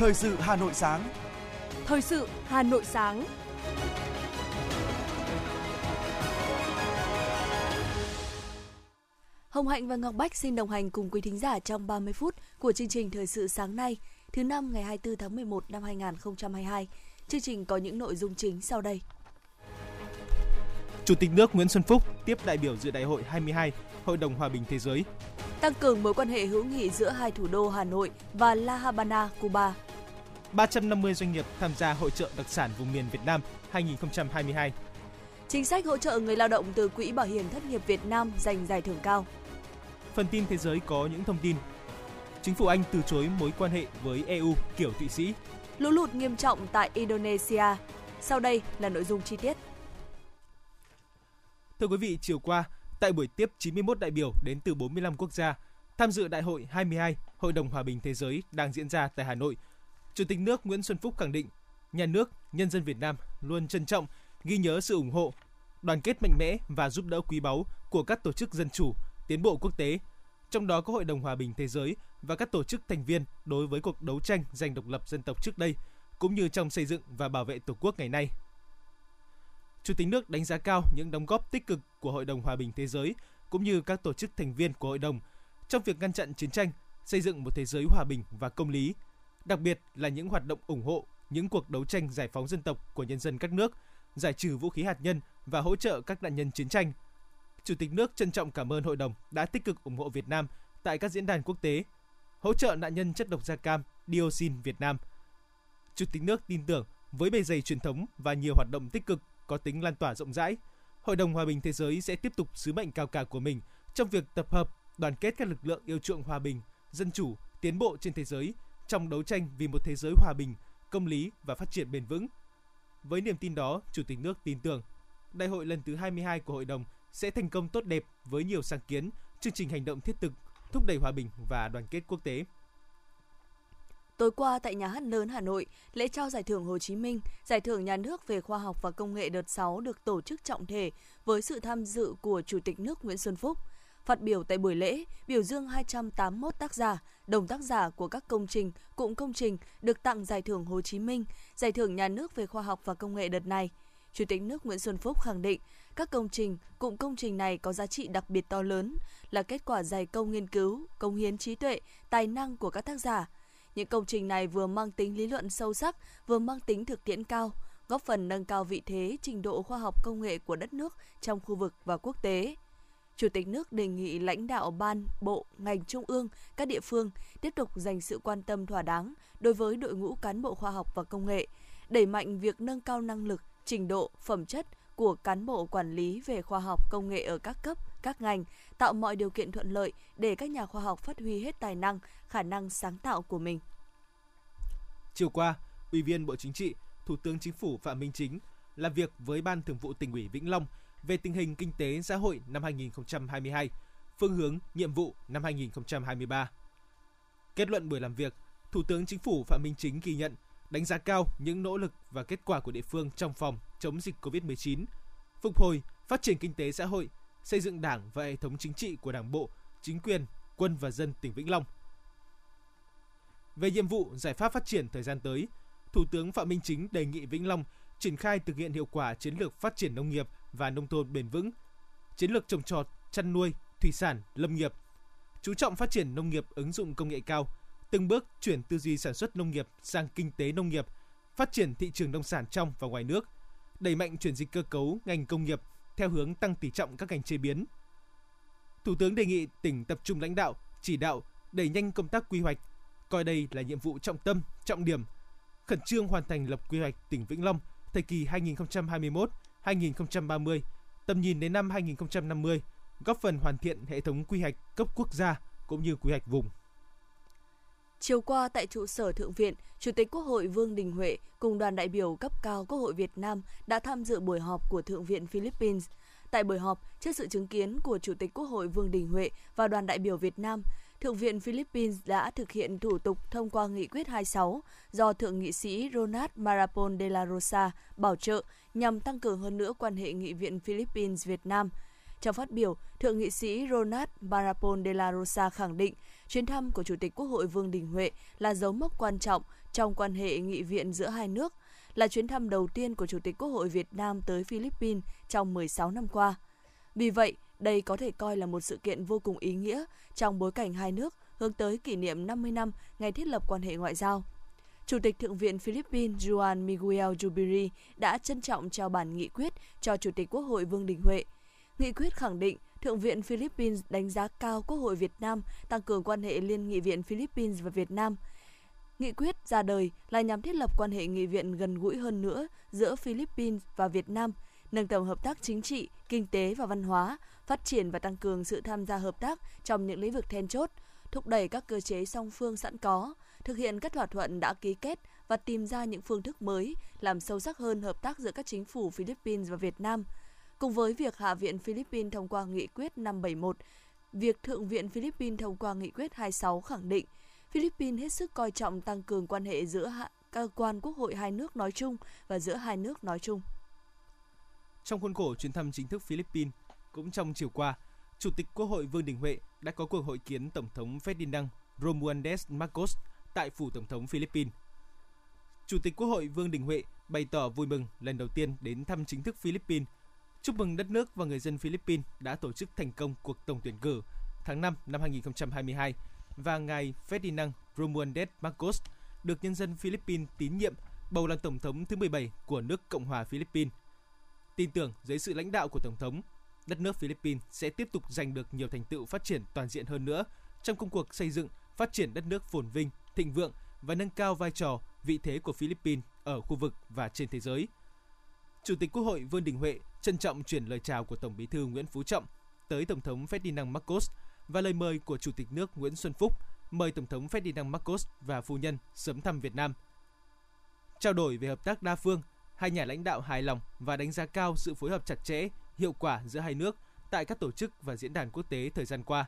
Thời sự Hà Nội sáng. Thời sự Hà Nội sáng. Hồng Hạnh và Ngọc Bách xin đồng hành cùng quý thính giả trong 30 phút của chương trình Thời sự sáng nay, thứ năm ngày 24 tháng 11 năm 2022. Chương trình có những nội dung chính sau đây. Chủ tịch nước Nguyễn Xuân Phúc tiếp đại biểu dự đại hội 22 Hội đồng Hòa bình Thế giới. Tăng cường mối quan hệ hữu nghị giữa hai thủ đô Hà Nội và La Habana, Cuba. 350 doanh nghiệp tham gia hội trợ đặc sản vùng miền Việt Nam 2022. Chính sách hỗ trợ người lao động từ Quỹ Bảo hiểm Thất nghiệp Việt Nam giành giải thưởng cao. Phần tin thế giới có những thông tin. Chính phủ Anh từ chối mối quan hệ với EU kiểu Thụy Sĩ. Lũ lụt nghiêm trọng tại Indonesia. Sau đây là nội dung chi tiết. Thưa quý vị, chiều qua, tại buổi tiếp 91 đại biểu đến từ 45 quốc gia tham dự Đại hội 22 Hội đồng Hòa bình Thế giới đang diễn ra tại Hà Nội, Chủ tịch nước Nguyễn Xuân Phúc khẳng định, nhà nước, nhân dân Việt Nam luôn trân trọng, ghi nhớ sự ủng hộ, đoàn kết mạnh mẽ và giúp đỡ quý báu của các tổ chức dân chủ, tiến bộ quốc tế, trong đó có Hội đồng Hòa bình Thế giới và các tổ chức thành viên đối với cuộc đấu tranh giành độc lập dân tộc trước đây, cũng như trong xây dựng và bảo vệ Tổ quốc ngày nay. Chủ tịch nước đánh giá cao những đóng góp tích cực của Hội đồng Hòa bình Thế giới cũng như các tổ chức thành viên của hội đồng trong việc ngăn chặn chiến tranh, xây dựng một thế giới hòa bình và công lý, đặc biệt là những hoạt động ủng hộ những cuộc đấu tranh giải phóng dân tộc của nhân dân các nước, giải trừ vũ khí hạt nhân và hỗ trợ các nạn nhân chiến tranh. Chủ tịch nước trân trọng cảm ơn hội đồng đã tích cực ủng hộ Việt Nam tại các diễn đàn quốc tế, hỗ trợ nạn nhân chất độc da cam, dioxin Việt Nam. Chủ tịch nước tin tưởng với bề dày truyền thống và nhiều hoạt động tích cực có tính lan tỏa rộng rãi, Hội đồng Hòa bình Thế giới sẽ tiếp tục sứ mệnh cao cả của mình trong việc tập hợp, đoàn kết các lực lượng yêu chuộng hòa bình, dân chủ, tiến bộ trên thế giới trong đấu tranh vì một thế giới hòa bình, công lý và phát triển bền vững. Với niềm tin đó, Chủ tịch nước tin tưởng Đại hội lần thứ 22 của hội đồng sẽ thành công tốt đẹp với nhiều sáng kiến, chương trình hành động thiết thực, thúc đẩy hòa bình và đoàn kết quốc tế. Tối qua tại Nhà hát lớn Hà Nội, lễ trao giải thưởng Hồ Chí Minh, giải thưởng nhà nước về khoa học và công nghệ đợt 6 được tổ chức trọng thể với sự tham dự của Chủ tịch nước Nguyễn Xuân Phúc. Phát biểu tại buổi lễ, biểu dương 281 tác giả, đồng tác giả của các công trình, cụm công trình được tặng giải thưởng Hồ Chí Minh, giải thưởng nhà nước về khoa học và công nghệ đợt này. Chủ tịch nước Nguyễn Xuân Phúc khẳng định các công trình, cụm công trình này có giá trị đặc biệt to lớn, là kết quả dày công nghiên cứu, công hiến trí tuệ, tài năng của các tác giả. Những công trình này vừa mang tính lý luận sâu sắc, vừa mang tính thực tiễn cao, góp phần nâng cao vị thế, trình độ khoa học công nghệ của đất nước trong khu vực và quốc tế. Chủ tịch nước đề nghị lãnh đạo ban, bộ, ngành trung ương, các địa phương tiếp tục dành sự quan tâm thỏa đáng đối với đội ngũ cán bộ khoa học và công nghệ, đẩy mạnh việc nâng cao năng lực, trình độ, phẩm chất của cán bộ quản lý về khoa học công nghệ ở các cấp, các ngành, tạo mọi điều kiện thuận lợi để các nhà khoa học phát huy hết tài năng, khả năng sáng tạo của mình. Chiều qua, Ủy viên Bộ Chính trị, Thủ tướng Chính phủ Phạm Minh Chính làm việc với Ban Thường vụ tỉnh ủy Vĩnh Long về tình hình kinh tế xã hội năm 2022, phương hướng, nhiệm vụ năm 2023. Kết luận buổi làm việc, Thủ tướng Chính phủ Phạm Minh Chính ghi nhận, đánh giá cao những nỗ lực và kết quả của địa phương trong phòng chống dịch COVID-19, phục hồi, phát triển kinh tế xã hội, xây dựng Đảng và hệ thống chính trị của Đảng bộ, chính quyền, quân và dân tỉnh Vĩnh Long. Về nhiệm vụ giải pháp phát triển thời gian tới, Thủ tướng Phạm Minh Chính đề nghị Vĩnh Long triển khai thực hiện hiệu quả chiến lược phát triển nông nghiệp và nông thôn bền vững, chiến lược trồng trọt, chăn nuôi, thủy sản, lâm nghiệp, chú trọng phát triển nông nghiệp ứng dụng công nghệ cao, từng bước chuyển tư duy sản xuất nông nghiệp sang kinh tế nông nghiệp, phát triển thị trường nông sản trong và ngoài nước, đẩy mạnh chuyển dịch cơ cấu ngành công nghiệp theo hướng tăng tỷ trọng các ngành chế biến. Thủ tướng đề nghị tỉnh tập trung lãnh đạo, chỉ đạo đẩy nhanh công tác quy hoạch, coi đây là nhiệm vụ trọng tâm, trọng điểm, khẩn trương hoàn thành lập quy hoạch tỉnh Vĩnh Long thời kỳ 2030, tầm nhìn đến năm 2050, góp phần hoàn thiện hệ thống quy hoạch cấp quốc gia cũng như quy hoạch vùng. Chiều qua tại trụ sở Thượng viện, Chủ tịch Quốc hội Vương Đình Huệ cùng đoàn đại biểu cấp cao Quốc hội Việt Nam đã tham dự buổi họp của Thượng viện Philippines. Tại buổi họp, trước sự chứng kiến của Chủ tịch Quốc hội Vương Đình Huệ và đoàn đại biểu Việt Nam, Thượng viện Philippines đã thực hiện thủ tục thông qua nghị quyết 26 do Thượng nghị sĩ Ronald Marapon de la Rosa bảo trợ nhằm tăng cường hơn nữa quan hệ nghị viện Philippines-Việt Nam. Trong phát biểu, Thượng nghị sĩ Ronald Marapon de la Rosa khẳng định chuyến thăm của Chủ tịch Quốc hội Vương Đình Huệ là dấu mốc quan trọng trong quan hệ nghị viện giữa hai nước, là chuyến thăm đầu tiên của Chủ tịch Quốc hội Việt Nam tới Philippines trong 16 năm qua. Vì vậy, đây có thể coi là một sự kiện vô cùng ý nghĩa trong bối cảnh hai nước hướng tới kỷ niệm 50 năm ngày thiết lập quan hệ ngoại giao. Chủ tịch Thượng viện Philippines Juan Miguel Jubiri đã trân trọng trao bản nghị quyết cho Chủ tịch Quốc hội Vương Đình Huệ. Nghị quyết khẳng định Thượng viện Philippines đánh giá cao Quốc hội Việt Nam tăng cường quan hệ liên nghị viện Philippines và Việt Nam. Nghị quyết ra đời là nhằm thiết lập quan hệ nghị viện gần gũi hơn nữa giữa Philippines và Việt Nam, nâng tầm hợp tác chính trị, kinh tế và văn hóa, phát triển và tăng cường sự tham gia hợp tác trong những lĩnh vực then chốt, thúc đẩy các cơ chế song phương sẵn có, thực hiện các thỏa thuận đã ký kết và tìm ra những phương thức mới làm sâu sắc hơn hợp tác giữa các chính phủ Philippines và Việt Nam. Cùng với việc Hạ viện Philippines thông qua nghị quyết 571, việc Thượng viện Philippines thông qua nghị quyết 26 khẳng định Philippines hết sức coi trọng tăng cường quan hệ giữa cơ quan quốc hội hai nước nói chung và giữa hai nước nói chung. Trong khuôn khổ chuyến thăm chính thức Philippines, cũng trong chiều qua, Chủ tịch Quốc hội Vương Đình Huệ đã có cuộc hội kiến Tổng thống Ferdinand Romualdez Marcos tại phủ Tổng thống Philippines. Chủ tịch Quốc hội Vương Đình Huệ bày tỏ vui mừng lần đầu tiên đến thăm chính thức Philippines, chúc mừng đất nước và người dân Philippines đã tổ chức thành công cuộc tổng tuyển cử tháng 5 năm 2022 và ngài Ferdinand Romualdez Marcos được nhân dân Philippines tín nhiệm bầu làm tổng thống thứ 17 của nước Cộng hòa Philippines. Tin tưởng dưới sự lãnh đạo của tổng thống, đất nước Philippines sẽ tiếp tục giành được nhiều thành tựu phát triển toàn diện hơn nữa trong công cuộc xây dựng, phát triển đất nước phồn vinh, thịnh vượng và nâng cao vai trò, vị thế của Philippines ở khu vực và trên thế giới. Chủ tịch Quốc hội Vương Đình Huệ trân trọng chuyển lời chào của Tổng Bí thư Nguyễn Phú Trọng tới Tổng thống Ferdinand Marcos và lời mời của Chủ tịch nước Nguyễn Xuân Phúc mời Tổng thống Ferdinand Marcos và phu nhân sớm thăm Việt Nam. Trao đổi về hợp tác đa phương, hai nhà lãnh đạo hài lòng và đánh giá cao sự phối hợp chặt chẽ, hiệu quả giữa hai nước tại các tổ chức và diễn đàn quốc tế thời gian qua.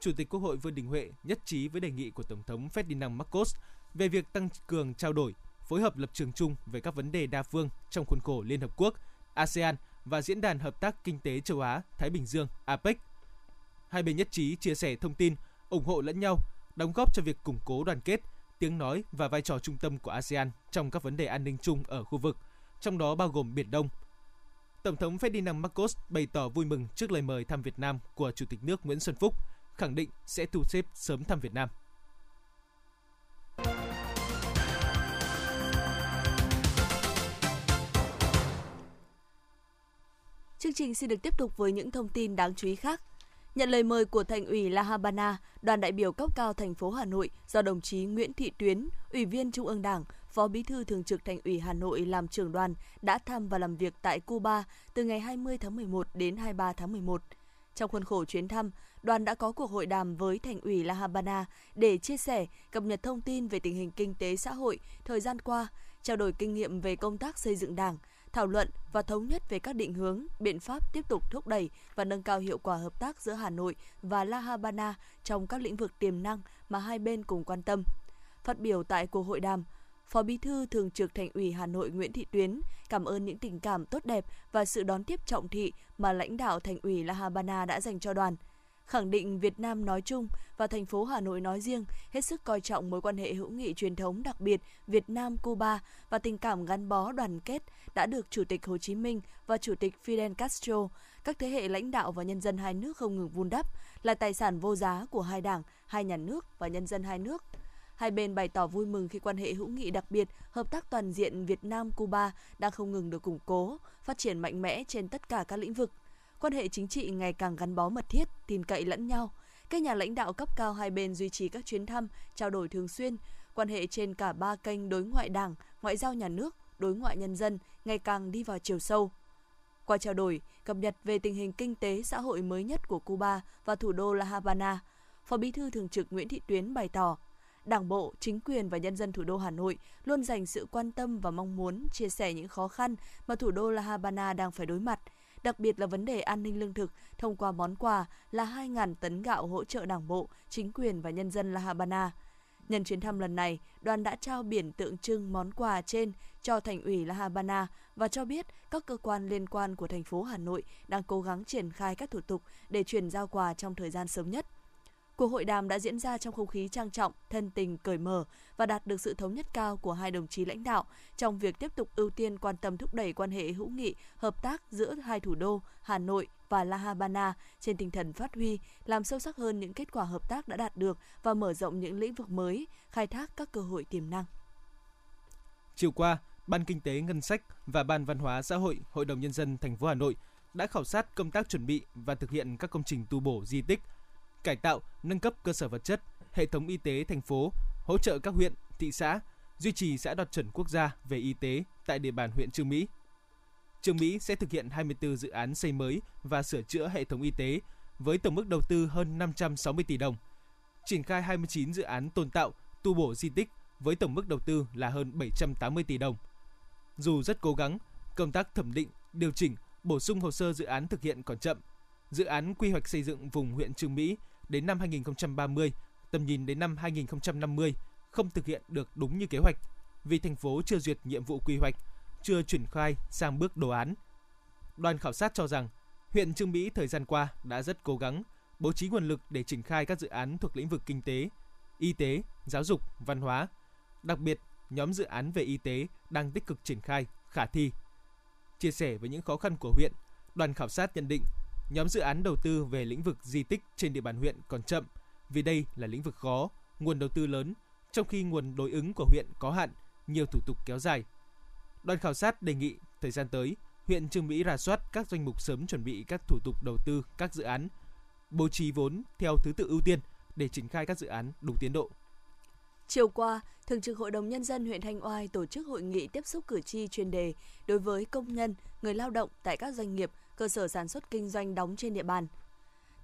Chủ tịch Quốc hội Vương Đình Huệ nhất trí với đề nghị của Tổng thống Ferdinand Marcos về việc tăng cường trao đổi, phối hợp lập trường chung về các vấn đề đa phương trong khuôn khổ Liên Hợp Quốc, ASEAN và Diễn đàn Hợp tác Kinh tế Châu Á, Thái Bình Dương, APEC. Hai bên nhất trí chia sẻ thông tin, ủng hộ lẫn nhau, đóng góp cho việc củng cố đoàn kết, tiếng nói và vai trò trung tâm của ASEAN trong các vấn đề an ninh chung ở khu vực, trong đó bao gồm Biển Đông. Tổng thống Ferdinand Marcos bày tỏ vui mừng trước lời mời thăm Việt Nam của Chủ tịch nước Nguyễn Xuân Phúc, khẳng định sẽ thu xếp sớm thăm Việt Nam. Chương trình xin được tiếp tục với những thông tin đáng chú ý khác. Nhận lời mời của Thành ủy La Habana, đoàn đại biểu cấp cao thành phố Hà Nội do đồng chí Nguyễn Thị Tuyến, Ủy viên Trung ương Đảng, Phó Bí thư Thường trực Thành ủy Hà Nội làm trưởng đoàn đã thăm và làm việc tại Cuba từ ngày 20 tháng 11 đến 23 tháng 11. Trong khuôn khổ chuyến thăm, đoàn đã có cuộc hội đàm với Thành ủy La Habana để chia sẻ, cập nhật thông tin về tình hình kinh tế xã hội thời gian qua, trao đổi kinh nghiệm về công tác xây dựng Đảng, thảo luận và thống nhất về các định hướng, biện pháp tiếp tục thúc đẩy và nâng cao hiệu quả hợp tác giữa Hà Nội và La Habana trong các lĩnh vực tiềm năng mà hai bên cùng quan tâm. Phát biểu tại cuộc hội đàm, Phó Bí thư Thường trực Thành ủy Hà Nội Nguyễn Thị Tuyến cảm ơn những tình cảm tốt đẹp và sự đón tiếp trọng thị mà lãnh đạo Thành ủy La Habana đã dành cho đoàn – khẳng định Việt Nam nói chung và thành phố Hà Nội nói riêng hết sức coi trọng mối quan hệ hữu nghị truyền thống đặc biệt Việt Nam Cuba và tình cảm gắn bó đoàn kết đã được Chủ tịch Hồ Chí Minh và Chủ tịch Fidel Castro, các thế hệ lãnh đạo và nhân dân hai nước không ngừng vun đắp là tài sản vô giá của hai đảng, hai nhà nước và nhân dân hai nước. Hai bên bày tỏ vui mừng khi quan hệ hữu nghị đặc biệt, hợp tác toàn diện Việt Nam-Cuba đang không ngừng được củng cố, phát triển mạnh mẽ trên tất cả các lĩnh vực – quan hệ chính trị ngày càng gắn bó mật thiết, tin cậy lẫn nhau. Các nhà lãnh đạo cấp cao hai bên duy trì các chuyến thăm, trao đổi thường xuyên, quan hệ trên cả ba kênh đối ngoại đảng, ngoại giao nhà nước, đối ngoại nhân dân ngày càng đi vào chiều sâu. Qua trao đổi, cập nhật về tình hình kinh tế xã hội mới nhất của Cuba và thủ đô La Habana, Phó Bí thư Thường trực Nguyễn Thị Tuyến bày tỏ, Đảng bộ, chính quyền và nhân dân thủ đô Hà Nội luôn dành sự quan tâm và mong muốn chia sẻ những khó khăn mà thủ đô La Habana đang phải đối mặt – đặc biệt là vấn đề an ninh lương thực thông qua món quà là 2.000 tấn gạo hỗ trợ đảng bộ, chính quyền và nhân dân La Habana. Nhân chuyến thăm lần này, đoàn đã trao biển tượng trưng món quà trên cho thành ủy La Habana và cho biết các cơ quan liên quan của thành phố Hà Nội đang cố gắng triển khai các thủ tục để chuyển giao quà trong thời gian sớm nhất. Cuộc hội đàm đã diễn ra trong không khí trang trọng, thân tình, cởi mở và đạt được sự thống nhất cao của hai đồng chí lãnh đạo trong việc tiếp tục ưu tiên quan tâm thúc đẩy quan hệ hữu nghị, hợp tác giữa hai thủ đô Hà Nội và La Habana trên tinh thần phát huy, làm sâu sắc hơn những kết quả hợp tác đã đạt được và mở rộng những lĩnh vực mới, khai thác các cơ hội tiềm năng. Chiều qua, Ban Kinh tế Ngân sách và Ban Văn hóa Xã hội Hội đồng Nhân dân thành phố Hà Nội đã khảo sát công tác chuẩn bị và thực hiện các công trình tu bổ di tích, cải tạo, nâng cấp cơ sở vật chất, hệ thống y tế thành phố, hỗ trợ các huyện, thị xã, duy trì xã đạt chuẩn quốc gia về y tế tại địa bàn huyện Trương Mỹ. Trương Mỹ sẽ thực hiện 24 dự án xây mới và sửa chữa hệ thống y tế với tổng mức đầu tư hơn 560 tỷ đồng. Triển khai 29 dự án tôn tạo, tu bổ di tích với tổng mức đầu tư là hơn 780 tỷ đồng. Dù rất cố gắng, công tác thẩm định, điều chỉnh, bổ sung hồ sơ dự án thực hiện còn chậm. Dự án quy hoạch xây dựng vùng huyện Trương Mỹ đến năm 2030, tầm nhìn đến năm 2050 không thực hiện được đúng như kế hoạch vì thành phố chưa duyệt nhiệm vụ quy hoạch, chưa triển khai sang bước đồ án. Đoàn khảo sát cho rằng huyện Trương Mỹ thời gian qua đã rất cố gắng bố trí nguồn lực để triển khai các dự án thuộc lĩnh vực kinh tế, y tế, giáo dục, văn hóa. Đặc biệt, nhóm dự án về y tế đang tích cực triển khai, khả thi. Chia sẻ với những khó khăn của huyện, đoàn khảo sát nhận định nhóm dự án đầu tư về lĩnh vực di tích trên địa bàn huyện còn chậm vì đây là lĩnh vực khó, nguồn đầu tư lớn, trong khi nguồn đối ứng của huyện có hạn, nhiều thủ tục kéo dài. Đoàn khảo sát đề nghị thời gian tới, huyện Trương Mỹ rà soát các danh mục sớm chuẩn bị các thủ tục đầu tư các dự án, bố trí vốn theo thứ tự ưu tiên để triển khai các dự án đúng tiến độ. Chiều qua, Thường trực Hội đồng Nhân dân huyện Thanh Oai tổ chức hội nghị tiếp xúc cử tri chuyên đề đối với công nhân, người lao động tại các doanh nghiệp, cơ sở sản xuất kinh doanh đóng trên địa bàn.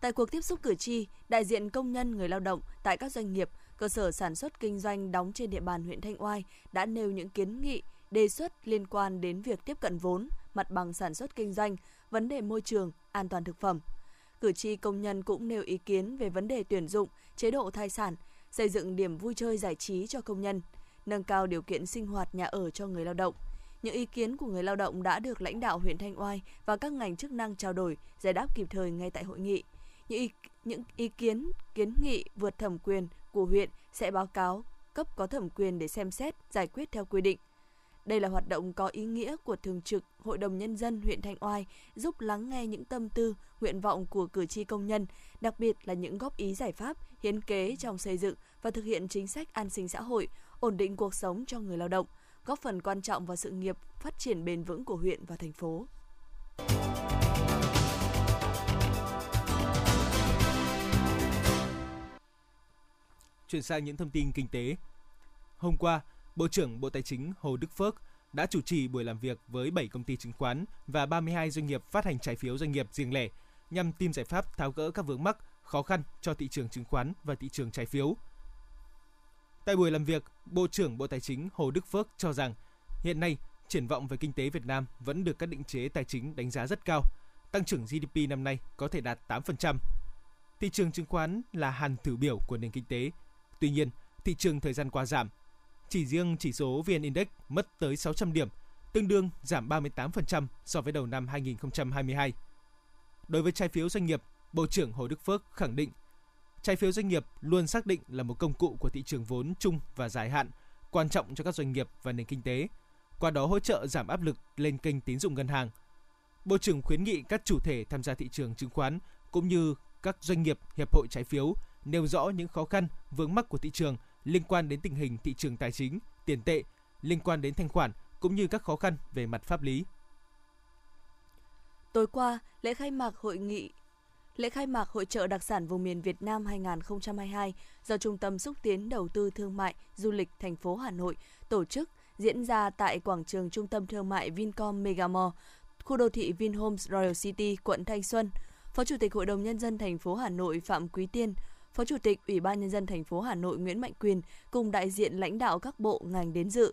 Tại cuộc tiếp xúc cử tri, đại diện công nhân, người lao động tại các doanh nghiệp, cơ sở sản xuất kinh doanh đóng trên địa bàn huyện Thanh Oai đã nêu những kiến nghị, đề xuất liên quan đến việc tiếp cận vốn, mặt bằng sản xuất kinh doanh, vấn đề môi trường, an toàn thực phẩm. Cử tri công nhân cũng nêu ý kiến về vấn đề tuyển dụng, chế độ thai sản, xây dựng điểm vui chơi giải trí cho công nhân, nâng cao điều kiện sinh hoạt nhà ở cho người lao động. Những ý kiến của người lao động đã được lãnh đạo huyện Thanh Oai và các ngành chức năng trao đổi, giải đáp kịp thời ngay tại hội nghị. Những ý, những ý kiến, kiến nghị vượt thẩm quyền của huyện sẽ báo cáo cấp có thẩm quyền để xem xét, giải quyết theo quy định. Đây là hoạt động có ý nghĩa của Thường trực Hội đồng Nhân dân huyện Thanh Oai, giúp lắng nghe những tâm tư, nguyện vọng của cử tri công nhân, đặc biệt là những góp ý giải pháp, hiến kế trong xây dựng và thực hiện chính sách an sinh xã hội, ổn định cuộc sống cho người lao động, góp phần quan trọng vào sự nghiệp phát triển bền vững của huyện và thành phố. Chuyển sang những thông tin kinh tế. Hôm qua, Bộ trưởng Bộ Tài chính Hồ Đức Phước đã chủ trì buổi làm việc với 7 công ty chứng khoán và 32 doanh nghiệp phát hành trái phiếu doanh nghiệp riêng lẻ nhằm tìm giải pháp tháo gỡ các vướng mắc, khó khăn cho thị trường chứng khoán và thị trường trái phiếu. Tại buổi làm việc, Bộ trưởng Bộ Tài chính Hồ Đức Phước cho rằng hiện nay triển vọng về kinh tế Việt Nam vẫn được các định chế tài chính đánh giá rất cao. Tăng trưởng GDP năm nay có thể đạt 8%. Thị trường chứng khoán là hàn thử biểu của nền kinh tế. Tuy nhiên, thị trường thời gian qua giảm. Chỉ riêng chỉ số VN Index mất tới 600 điểm, tương đương giảm 38% so với đầu năm 2022. Đối với trái phiếu doanh nghiệp, Bộ trưởng Hồ Đức Phước khẳng định trái phiếu doanh nghiệp luôn xác định là một công cụ của thị trường vốn chung và dài hạn, quan trọng cho các doanh nghiệp và nền kinh tế, qua đó hỗ trợ giảm áp lực lên kênh tín dụng ngân hàng. Bộ trưởng khuyến nghị các chủ thể tham gia thị trường chứng khoán cũng như các doanh nghiệp hiệp hội trái phiếu nêu rõ những khó khăn, vướng mắc của thị trường liên quan đến tình hình thị trường tài chính, tiền tệ, liên quan đến thanh khoản cũng như các khó khăn về mặt pháp lý. Tối qua, lễ khai mạc hội nghị Lễ khai mạc Hội trợ đặc sản vùng miền Việt Nam 2022 do Trung tâm xúc tiến đầu tư thương mại du lịch thành phố Hà Nội tổ chức diễn ra tại quảng trường Trung tâm thương mại Vincom Megamall, khu đô thị Vinhomes Royal City, quận Thanh Xuân. Phó Chủ tịch Hội đồng nhân dân thành phố Hà Nội Phạm Quý Tiên, Phó Chủ tịch Ủy ban nhân dân thành phố Hà Nội Nguyễn Mạnh Quyền cùng đại diện lãnh đạo các bộ ngành đến dự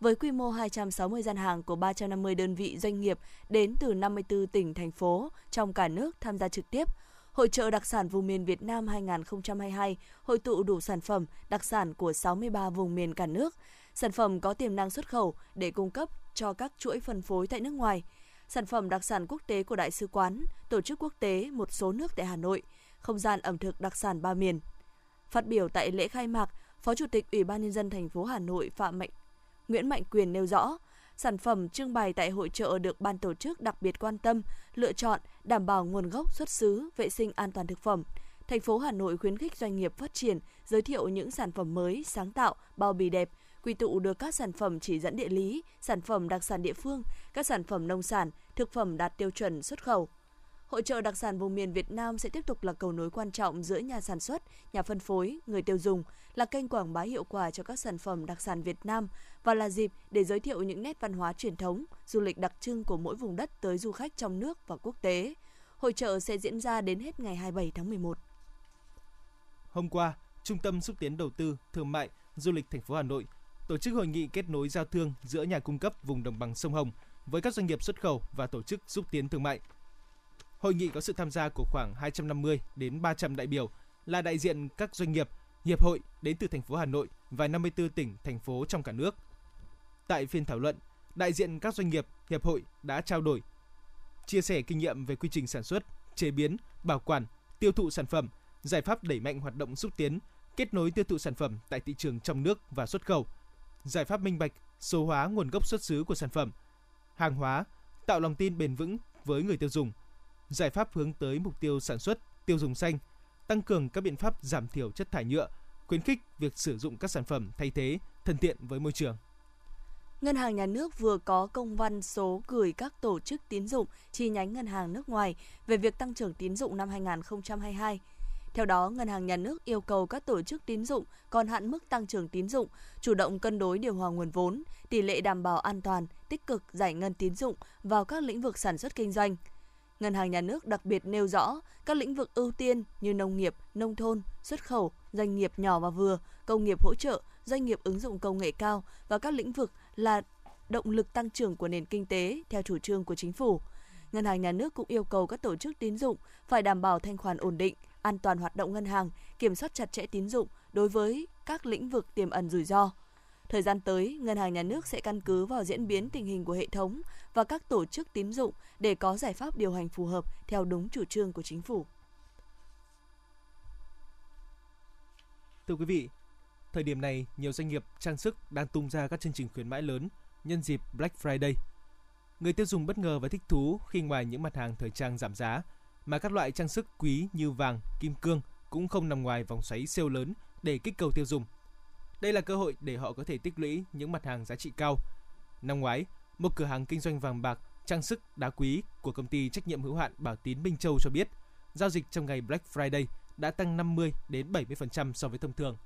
với quy mô 260 gian hàng của 350 đơn vị doanh nghiệp đến từ 54 tỉnh, thành phố trong cả nước tham gia trực tiếp. Hội trợ đặc sản vùng miền Việt Nam 2022 hội tụ đủ sản phẩm đặc sản của 63 vùng miền cả nước. Sản phẩm có tiềm năng xuất khẩu để cung cấp cho các chuỗi phân phối tại nước ngoài. Sản phẩm đặc sản quốc tế của Đại sứ quán, tổ chức quốc tế một số nước tại Hà Nội, không gian ẩm thực đặc sản ba miền – Phát biểu tại lễ khai mạc, Phó Chủ tịch Ủy ban nhân dân thành phố Hà Nội Phạm Mạnh Nguyễn Mạnh Quyền nêu rõ, sản phẩm trưng bày tại hội trợ được ban tổ chức đặc biệt quan tâm, lựa chọn, đảm bảo nguồn gốc xuất xứ, vệ sinh an toàn thực phẩm. Thành phố Hà Nội khuyến khích doanh nghiệp phát triển, giới thiệu những sản phẩm mới, sáng tạo, bao bì đẹp, quy tụ được các sản phẩm chỉ dẫn địa lý, sản phẩm đặc sản địa phương, các sản phẩm nông sản, thực phẩm đạt tiêu chuẩn xuất khẩu. Hội trợ đặc sản vùng miền Việt Nam sẽ tiếp tục là cầu nối quan trọng giữa nhà sản xuất, nhà phân phối, người tiêu dùng, là kênh quảng bá hiệu quả cho các sản phẩm đặc sản Việt Nam và là dịp để giới thiệu những nét văn hóa truyền thống, du lịch đặc trưng của mỗi vùng đất tới du khách trong nước và quốc tế. Hội trợ sẽ diễn ra đến hết ngày 27 tháng 11. Hôm qua, Trung tâm xúc tiến đầu tư, thương mại, du lịch thành phố Hà Nội tổ chức hội nghị kết nối giao thương giữa nhà cung cấp vùng đồng bằng sông Hồng với các doanh nghiệp xuất khẩu và tổ chức xúc tiến thương mại. Hội nghị có sự tham gia của khoảng 250 đến 300 đại biểu là đại diện các doanh nghiệp, hiệp hội đến từ thành phố Hà Nội và 54 tỉnh thành phố trong cả nước. Tại phiên thảo luận, đại diện các doanh nghiệp, hiệp hội đã trao đổi chia sẻ kinh nghiệm về quy trình sản xuất, chế biến, bảo quản, tiêu thụ sản phẩm, giải pháp đẩy mạnh hoạt động xúc tiến, kết nối tiêu thụ sản phẩm tại thị trường trong nước và xuất khẩu, giải pháp minh bạch, số hóa nguồn gốc xuất xứ của sản phẩm, hàng hóa, tạo lòng tin bền vững với người tiêu dùng, giải pháp hướng tới mục tiêu sản xuất, tiêu dùng xanh, tăng cường các biện pháp giảm thiểu chất thải nhựa, khuyến khích việc sử dụng các sản phẩm thay thế thân thiện với môi trường. Ngân hàng Nhà nước vừa có công văn số gửi các tổ chức tín dụng chi nhánh ngân hàng nước ngoài về việc tăng trưởng tín dụng năm 2022. Theo đó, Ngân hàng Nhà nước yêu cầu các tổ chức tín dụng còn hạn mức tăng trưởng tín dụng, chủ động cân đối điều hòa nguồn vốn, tỷ lệ đảm bảo an toàn, tích cực giải ngân tín dụng vào các lĩnh vực sản xuất kinh doanh. Ngân hàng Nhà nước đặc biệt nêu rõ các lĩnh vực ưu tiên như nông nghiệp, nông thôn, xuất khẩu, doanh nghiệp nhỏ và vừa, công nghiệp hỗ trợ, doanh nghiệp ứng dụng công nghệ cao và các lĩnh vực là động lực tăng trưởng của nền kinh tế theo chủ trương của chính phủ. Ngân hàng Nhà nước cũng yêu cầu các tổ chức tín dụng phải đảm bảo thanh khoản ổn định, an toàn hoạt động ngân hàng, kiểm soát chặt chẽ tín dụng đối với các lĩnh vực tiềm ẩn rủi ro. Thời gian tới, Ngân hàng Nhà nước sẽ căn cứ vào diễn biến tình hình của hệ thống và các tổ chức tín dụng để có giải pháp điều hành phù hợp theo đúng chủ trương của chính phủ. Thưa quý vị, thời điểm này, nhiều doanh nghiệp trang sức đang tung ra các chương trình khuyến mãi lớn nhân dịp Black Friday. Người tiêu dùng bất ngờ và thích thú khi ngoài những mặt hàng thời trang giảm giá, mà các loại trang sức quý như vàng, kim cương cũng không nằm ngoài vòng xoáy siêu lớn để kích cầu tiêu dùng. Đây là cơ hội để họ có thể tích lũy những mặt hàng giá trị cao. Năm ngoái, một cửa hàng kinh doanh vàng bạc, trang sức, đá quý của công ty trách nhiệm hữu hạn Bảo Tín Minh Châu cho biết, giao dịch trong ngày Black Friday đã tăng 50 đến 70% so với thông thường.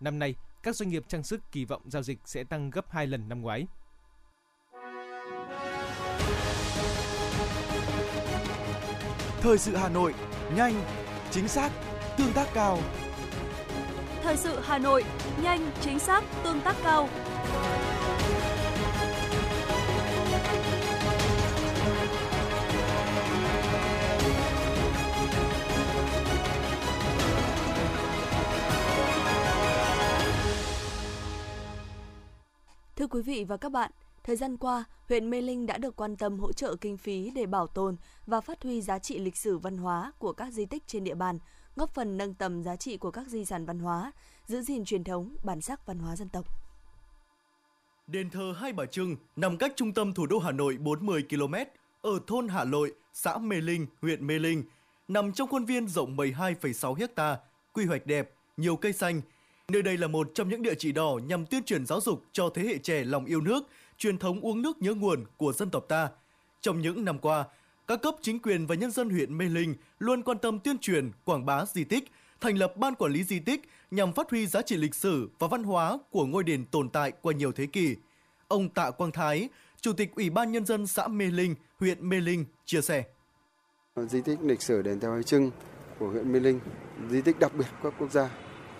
Năm nay, các doanh nghiệp trang sức kỳ vọng giao dịch sẽ tăng gấp 2 lần năm ngoái. Thời sự Hà Nội, nhanh, chính xác, tương tác cao. Thời sự Hà Nội, nhanh, chính xác, tương tác cao. Thưa quý vị và các bạn, Thời gian qua, huyện Mê Linh đã được quan tâm hỗ trợ kinh phí để bảo tồn và phát huy giá trị lịch sử văn hóa của các di tích trên địa bàn, góp phần nâng tầm giá trị của các di sản văn hóa, giữ gìn truyền thống, bản sắc văn hóa dân tộc. Đền thờ Hai Bà Trưng nằm cách trung tâm thủ đô Hà Nội 40 km, ở thôn Hạ Lội, xã Mê Linh, huyện Mê Linh, nằm trong khuôn viên rộng 12,6 ha, quy hoạch đẹp, nhiều cây xanh. Nơi đây là một trong những địa chỉ đỏ nhằm tuyên truyền giáo dục cho thế hệ trẻ lòng yêu nước, truyền thống uống nước nhớ nguồn của dân tộc ta. Trong những năm qua, các cấp chính quyền và nhân dân huyện Mê Linh luôn quan tâm tuyên truyền, quảng bá di tích, thành lập ban quản lý di tích nhằm phát huy giá trị lịch sử và văn hóa của ngôi đền tồn tại qua nhiều thế kỷ. Ông Tạ Quang Thái, Chủ tịch Ủy ban Nhân dân xã Mê Linh, huyện Mê Linh chia sẻ. Di tích lịch sử đền Thờ Hai Trưng của huyện Mê Linh, di tích đặc biệt cấp quốc gia.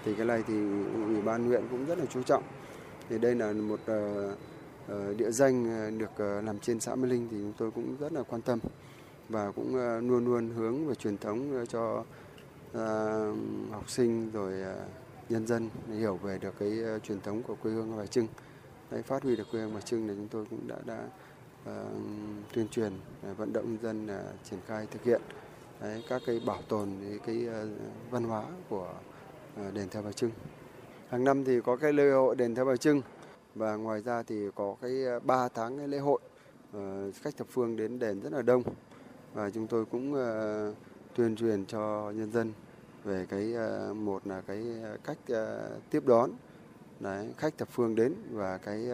Thì cái này thì Ủy ban huyện cũng rất là chú trọng. Thì đây là một ờ, ờ, địa danh ờ, được làm trên xã Mê Linh thì chúng tôi cũng rất là quan tâm và cũng ờ, luôn luôn hướng về truyền thống ờ, cho ờ, học sinh rồi nhân dân hiểu về được cái truyền thống của quê hương bà Trưng. Đấy, phát huy được quê hương bà Trưng thì chúng tôi cũng đã đã uh, tuyên truyền vận động nhân dân uh, triển khai thực hiện Đấy, các cái bảo tồn cái, cái uh, văn hóa của đền thờ Bà Trưng. Hàng năm thì có cái lễ hội đền thờ Bà Trưng và ngoài ra thì có cái 3 tháng cái lễ hội khách thập phương đến đền rất là đông và chúng tôi cũng ờ, tuyên truyền cho nhân dân về cái ờ, một là cái cách ờ, tiếp đón đấy, khách thập phương đến và cái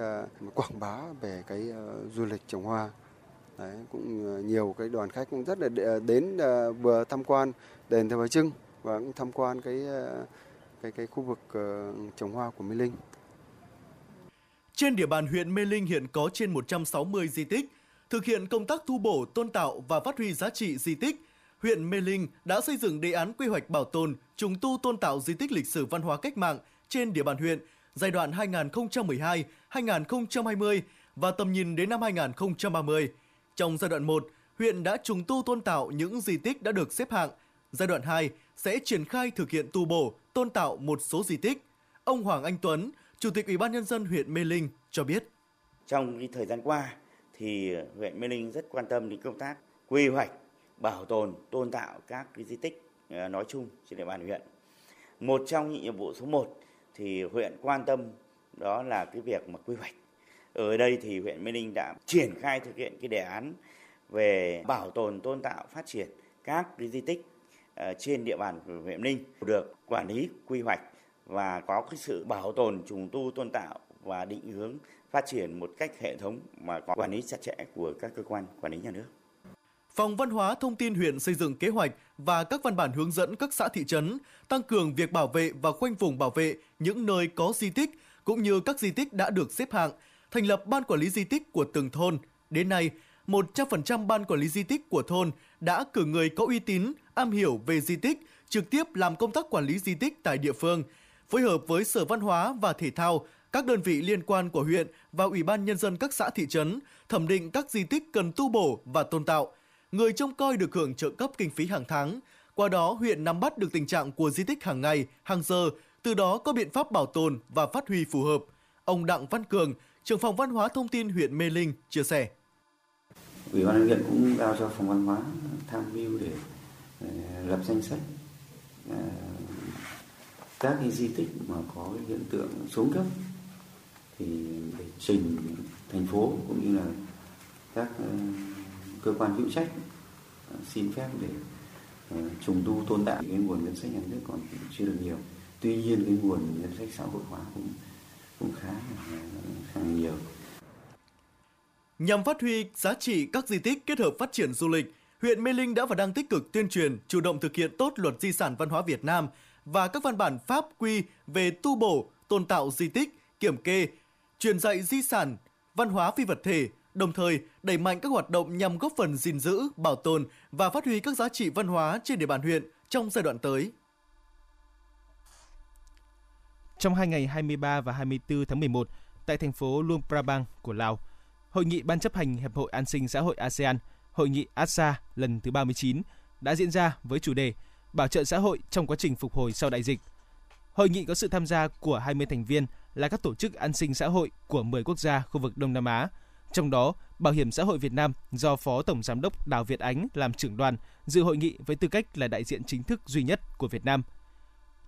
quảng bá về cái du lịch trồng hoa Đấy, cũng nhiều cái đoàn khách cũng rất là đến vừa tham quan đền Thờ Bà Trưng và cũng tham quan cái cái cái khu vực trồng hoa của Mê Linh. Trên địa bàn huyện Mê Linh hiện có trên 160 di tích. Thực hiện công tác tu bổ, tôn tạo và phát huy giá trị di tích, huyện Mê Linh đã xây dựng đề án quy hoạch bảo tồn, trùng tu tôn tạo di tích lịch sử văn hóa cách mạng trên địa bàn huyện giai đoạn 2012-2020 và tầm nhìn đến năm 2030. Trong giai đoạn 1, huyện đã trùng tu tôn tạo những di tích đã được xếp hạng. Giai đoạn 2 sẽ triển khai thực hiện tu bổ, tôn tạo một số di tích. Ông Hoàng Anh Tuấn, Chủ tịch Ủy ban nhân dân huyện Mê Linh cho biết. Trong cái thời gian qua thì huyện Mê Linh rất quan tâm đến công tác quy hoạch, bảo tồn, tôn tạo các cái di tích à, nói chung trên địa bàn huyện. Một trong những nhiệm vụ số 1 thì huyện quan tâm đó là cái việc mà quy hoạch ở đây thì huyện Mê Linh đã triển khai thực hiện cái đề án về bảo tồn tôn tạo phát triển các cái di tích à, trên địa bàn của huyện Ninh được quản lý quy hoạch và có cái sự bảo tồn trùng tu tôn tạo và định hướng phát triển một cách hệ thống mà có quản lý chặt chẽ của các cơ quan quản lý nhà nước. Phòng Văn hóa Thông tin huyện xây dựng kế hoạch và các văn bản hướng dẫn các xã thị trấn tăng cường việc bảo vệ và khoanh vùng bảo vệ những nơi có di tích cũng như các di tích đã được xếp hạng thành lập ban quản lý di tích của từng thôn. Đến nay, 100% ban quản lý di tích của thôn đã cử người có uy tín, am hiểu về di tích, trực tiếp làm công tác quản lý di tích tại địa phương, phối hợp với Sở Văn hóa và Thể thao, các đơn vị liên quan của huyện và Ủy ban Nhân dân các xã thị trấn thẩm định các di tích cần tu bổ và tôn tạo. Người trông coi được hưởng trợ cấp kinh phí hàng tháng. Qua đó, huyện nắm bắt được tình trạng của di tích hàng ngày, hàng giờ, từ đó có biện pháp bảo tồn và phát huy phù hợp. Ông Đặng Văn Cường, trưởng phòng văn hóa thông tin huyện Mê Linh chia sẻ. Ủy ban huyện cũng giao cho phòng văn hóa tham mưu để ờ, lập danh sách ờ, các cái di tích mà có hiện tượng xuống cấp thì để trình thành phố cũng như là các ờ, cơ quan hữu trách ờ, xin phép để ờ, trùng tu tôn tạo cái nguồn ngân sách nhà nước còn chưa được nhiều tuy nhiên cái nguồn ngân sách xã hội hóa cũng cũng khá khá nhiều. Nhằm phát huy giá trị các di tích kết hợp phát triển du lịch, huyện Mê Linh đã và đang tích cực tuyên truyền, chủ động thực hiện tốt luật di sản văn hóa Việt Nam và các văn bản pháp quy về tu bổ, tôn tạo di tích, kiểm kê, truyền dạy di sản, văn hóa phi vật thể, đồng thời đẩy mạnh các hoạt động nhằm góp phần gìn giữ, bảo tồn và phát huy các giá trị văn hóa trên địa bàn huyện trong giai đoạn tới. Trong hai ngày 23 và 24 tháng 11 tại thành phố Luang Prabang của Lào, Hội nghị Ban chấp hành Hiệp hội An sinh xã hội ASEAN, Hội nghị ASA lần thứ 39 đã diễn ra với chủ đề Bảo trợ xã hội trong quá trình phục hồi sau đại dịch. Hội nghị có sự tham gia của 20 thành viên là các tổ chức an sinh xã hội của 10 quốc gia khu vực Đông Nam Á, trong đó Bảo hiểm xã hội Việt Nam do Phó Tổng Giám đốc Đào Việt Ánh làm trưởng đoàn dự hội nghị với tư cách là đại diện chính thức duy nhất của Việt Nam.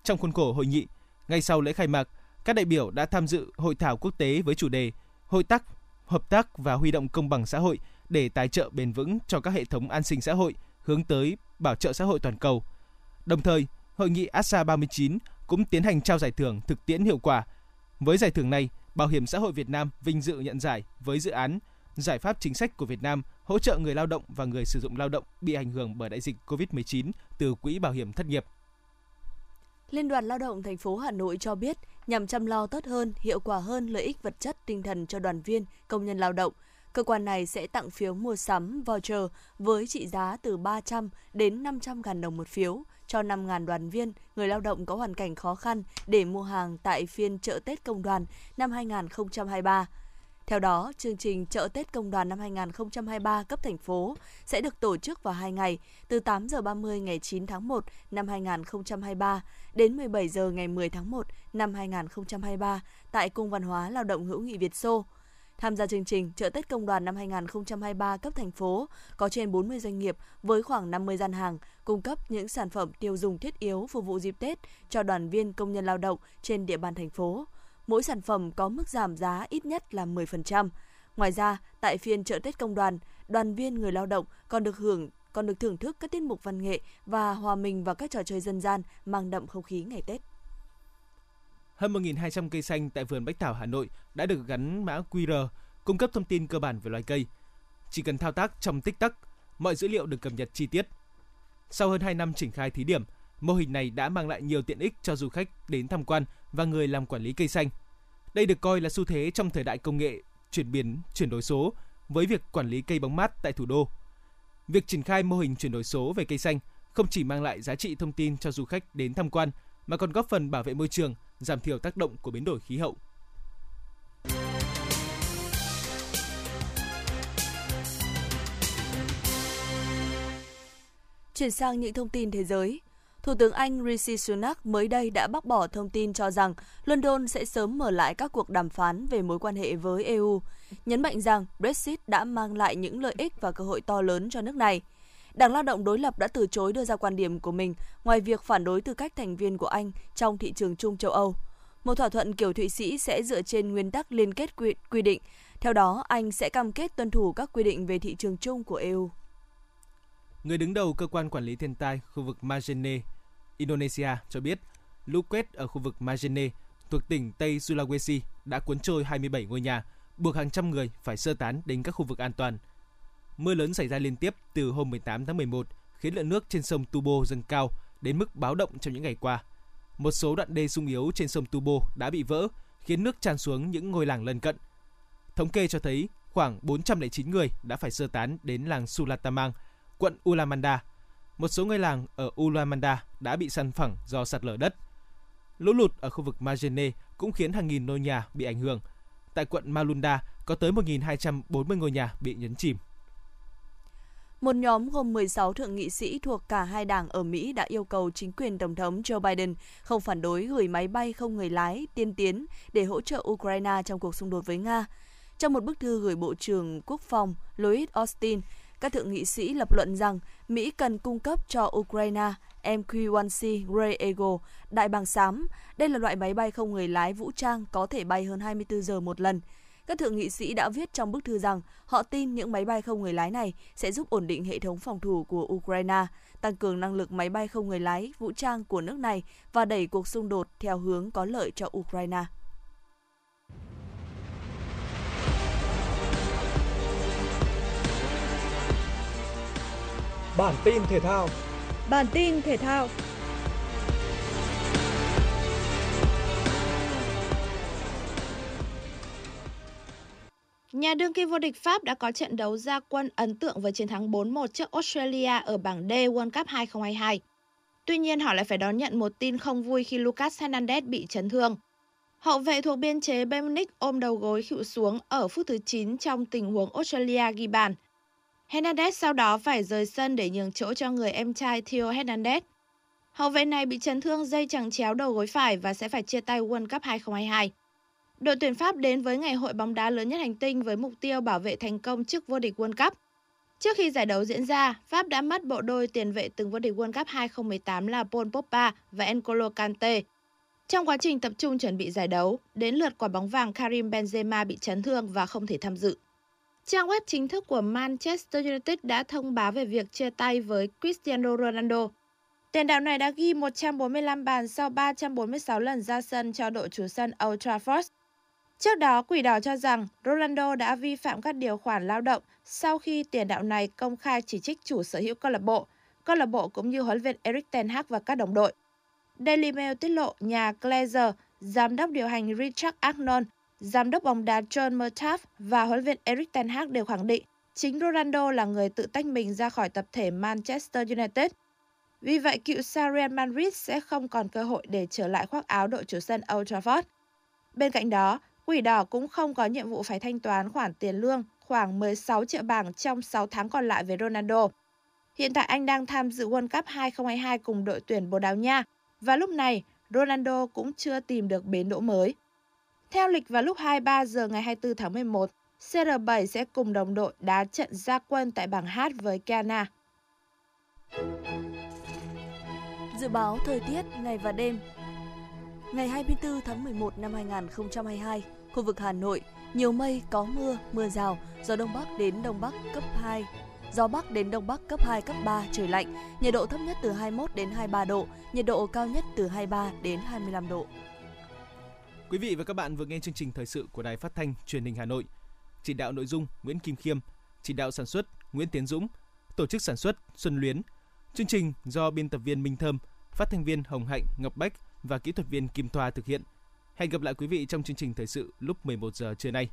Trong khuôn khổ hội nghị, ngay sau lễ khai mạc, các đại biểu đã tham dự hội thảo quốc tế với chủ đề Hội tác, hợp tác và huy động công bằng xã hội để tài trợ bền vững cho các hệ thống an sinh xã hội hướng tới bảo trợ xã hội toàn cầu. Đồng thời, hội nghị ASA 39 cũng tiến hành trao giải thưởng thực tiễn hiệu quả. Với giải thưởng này, Bảo hiểm xã hội Việt Nam vinh dự nhận giải với dự án Giải pháp chính sách của Việt Nam hỗ trợ người lao động và người sử dụng lao động bị ảnh hưởng bởi đại dịch COVID-19 từ Quỹ Bảo hiểm Thất nghiệp. Liên đoàn Lao động thành phố Hà Nội cho biết, nhằm chăm lo tốt hơn, hiệu quả hơn lợi ích vật chất tinh thần cho đoàn viên, công nhân lao động, cơ quan này sẽ tặng phiếu mua sắm voucher với trị giá từ 300 đến 500 ngàn đồng một phiếu cho 5.000 đoàn viên, người lao động có hoàn cảnh khó khăn để mua hàng tại phiên chợ Tết Công đoàn năm 2023. Theo đó, chương trình chợ Tết Công đoàn năm 2023 cấp thành phố sẽ được tổ chức vào 2 ngày, từ 8 giờ 30 ngày 9 tháng 1 năm 2023 đến 17 giờ ngày 10 tháng 1 năm 2023 tại Cung văn hóa Lao động hữu nghị Việt Xô. Tham gia chương trình chợ Tết Công đoàn năm 2023 cấp thành phố có trên 40 doanh nghiệp với khoảng 50 gian hàng cung cấp những sản phẩm tiêu dùng thiết yếu phục vụ dịp Tết cho đoàn viên công nhân lao động trên địa bàn thành phố. Mỗi sản phẩm có mức giảm giá ít nhất là 10%. Ngoài ra, tại phiên chợ Tết Công đoàn, đoàn viên người lao động còn được hưởng còn được thưởng thức các tiết mục văn nghệ và hòa mình vào các trò chơi dân gian mang đậm không khí ngày Tết. Hơn 1.200 cây xanh tại vườn Bách Thảo Hà Nội đã được gắn mã QR, cung cấp thông tin cơ bản về loài cây. Chỉ cần thao tác trong tích tắc, mọi dữ liệu được cập nhật chi tiết. Sau hơn 2 năm triển khai thí điểm, mô hình này đã mang lại nhiều tiện ích cho du khách đến tham quan và người làm quản lý cây xanh. Đây được coi là xu thế trong thời đại công nghệ chuyển biến, chuyển đổi số với việc quản lý cây bóng mát tại thủ đô. Việc triển khai mô hình chuyển đổi số về cây xanh không chỉ mang lại giá trị thông tin cho du khách đến tham quan mà còn góp phần bảo vệ môi trường, giảm thiểu tác động của biến đổi khí hậu. Chuyển sang những thông tin thế giới. Thủ tướng Anh Rishi Sunak mới đây đã bác bỏ thông tin cho rằng London sẽ sớm mở lại các cuộc đàm phán về mối quan hệ với EU, nhấn mạnh rằng Brexit đã mang lại những lợi ích và cơ hội to lớn cho nước này. Đảng Lao động đối lập đã từ chối đưa ra quan điểm của mình ngoài việc phản đối tư cách thành viên của Anh trong thị trường chung châu Âu. Một thỏa thuận kiểu Thụy Sĩ sẽ dựa trên nguyên tắc liên kết quy, quy định. Theo đó, Anh sẽ cam kết tuân thủ các quy định về thị trường chung của EU. Người đứng đầu cơ quan quản lý thiên tai khu vực Majene, Indonesia cho biết lũ quét ở khu vực Majene thuộc tỉnh Tây Sulawesi đã cuốn trôi 27 ngôi nhà, buộc hàng trăm người phải sơ tán đến các khu vực an toàn. Mưa lớn xảy ra liên tiếp từ hôm 18 tháng 11 khiến lượng nước trên sông Tubo dâng cao đến mức báo động trong những ngày qua. Một số đoạn đê sung yếu trên sông Tubo đã bị vỡ, khiến nước tràn xuống những ngôi làng lân cận. Thống kê cho thấy khoảng 409 người đã phải sơ tán đến làng Sulatamang, quận Ulamanda. Một số ngôi làng ở Ulamanda đã bị săn phẳng do sạt lở đất. Lũ lụt ở khu vực Majene cũng khiến hàng nghìn ngôi nhà bị ảnh hưởng. Tại quận Malunda có tới 1.240 ngôi nhà bị nhấn chìm. Một nhóm gồm 16 thượng nghị sĩ thuộc cả hai đảng ở Mỹ đã yêu cầu chính quyền Tổng thống Joe Biden không phản đối gửi máy bay không người lái tiên tiến để hỗ trợ Ukraine trong cuộc xung đột với Nga. Trong một bức thư gửi Bộ trưởng Quốc phòng Lloyd Austin, các thượng nghị sĩ lập luận rằng Mỹ cần cung cấp cho Ukraine MQ-1C Grey Eagle đại bàng xám. Đây là loại máy bay không người lái vũ trang có thể bay hơn 24 giờ một lần. Các thượng nghị sĩ đã viết trong bức thư rằng họ tin những máy bay không người lái này sẽ giúp ổn định hệ thống phòng thủ của Ukraine, tăng cường năng lực máy bay không người lái vũ trang của nước này và đẩy cuộc xung đột theo hướng có lợi cho Ukraine. Bản tin thể thao Bản tin thể thao Nhà đương kim vô địch Pháp đã có trận đấu ra quân ấn tượng với chiến thắng 4-1 trước Australia ở bảng D World Cup 2022. Tuy nhiên, họ lại phải đón nhận một tin không vui khi Lucas Hernandez bị chấn thương. Hậu vệ thuộc biên chế Bayern Munich ôm đầu gối khịu xuống ở phút thứ 9 trong tình huống Australia ghi bàn. Hernandez sau đó phải rời sân để nhường chỗ cho người em trai Theo Hernandez. Hậu vệ này bị chấn thương dây chằng chéo đầu gối phải và sẽ phải chia tay World Cup 2022. Đội tuyển Pháp đến với ngày hội bóng đá lớn nhất hành tinh với mục tiêu bảo vệ thành công chức vô địch World Cup. Trước khi giải đấu diễn ra, Pháp đã mất bộ đôi tiền vệ từng vô địch World Cup 2018 là Paul Pogba và N'Golo Kante. Trong quá trình tập trung chuẩn bị giải đấu, đến lượt quả bóng vàng Karim Benzema bị chấn thương và không thể tham dự. Trang web chính thức của Manchester United đã thông báo về việc chia tay với Cristiano Ronaldo. Tiền đạo này đã ghi 145 bàn sau 346 lần ra sân cho đội chủ sân Old Trafford. Trước đó, Quỷ đỏ cho rằng Ronaldo đã vi phạm các điều khoản lao động sau khi tiền đạo này công khai chỉ trích chủ sở hữu câu lạc bộ, câu lạc bộ cũng như huấn luyện viên Erik ten Hag và các đồng đội. Daily Mail tiết lộ nhà Glazer, giám đốc điều hành Richard Arnold, giám đốc bóng đá John Murtaugh và huấn luyện viên Erik ten Hag đều khẳng định chính Ronaldo là người tự tách mình ra khỏi tập thể Manchester United. Vì vậy, cựu sao Real Madrid sẽ không còn cơ hội để trở lại khoác áo đội chủ sân Old Trafford. Bên cạnh đó, Quỷ đỏ cũng không có nhiệm vụ phải thanh toán khoản tiền lương khoảng 16 triệu bảng trong 6 tháng còn lại với Ronaldo. Hiện tại anh đang tham dự World Cup 2022 cùng đội tuyển Bồ Đào Nha và lúc này Ronaldo cũng chưa tìm được bến đỗ mới. Theo lịch vào lúc 23 giờ ngày 24 tháng 11, CR7 sẽ cùng đồng đội đá trận gia quân tại bảng H với Ghana. Dự báo thời tiết ngày và đêm Ngày 24 tháng 11 năm 2022, khu vực Hà Nội, nhiều mây, có mưa, mưa rào, gió Đông Bắc đến Đông Bắc cấp 2, gió Bắc đến Đông Bắc cấp 2, cấp 3, trời lạnh, nhiệt độ thấp nhất từ 21 đến 23 độ, nhiệt độ cao nhất từ 23 đến 25 độ. Quý vị và các bạn vừa nghe chương trình thời sự của Đài Phát thanh Truyền hình Hà Nội. Chỉ đạo nội dung Nguyễn Kim Khiêm, chỉ đạo sản xuất Nguyễn Tiến Dũng, tổ chức sản xuất Xuân Luyến. Chương trình do biên tập viên Minh Thơm, phát thanh viên Hồng Hạnh, Ngọc Bách và kỹ thuật viên Kim Thoa thực hiện. Hẹn gặp lại quý vị trong chương trình thời sự lúc 11 giờ trưa nay.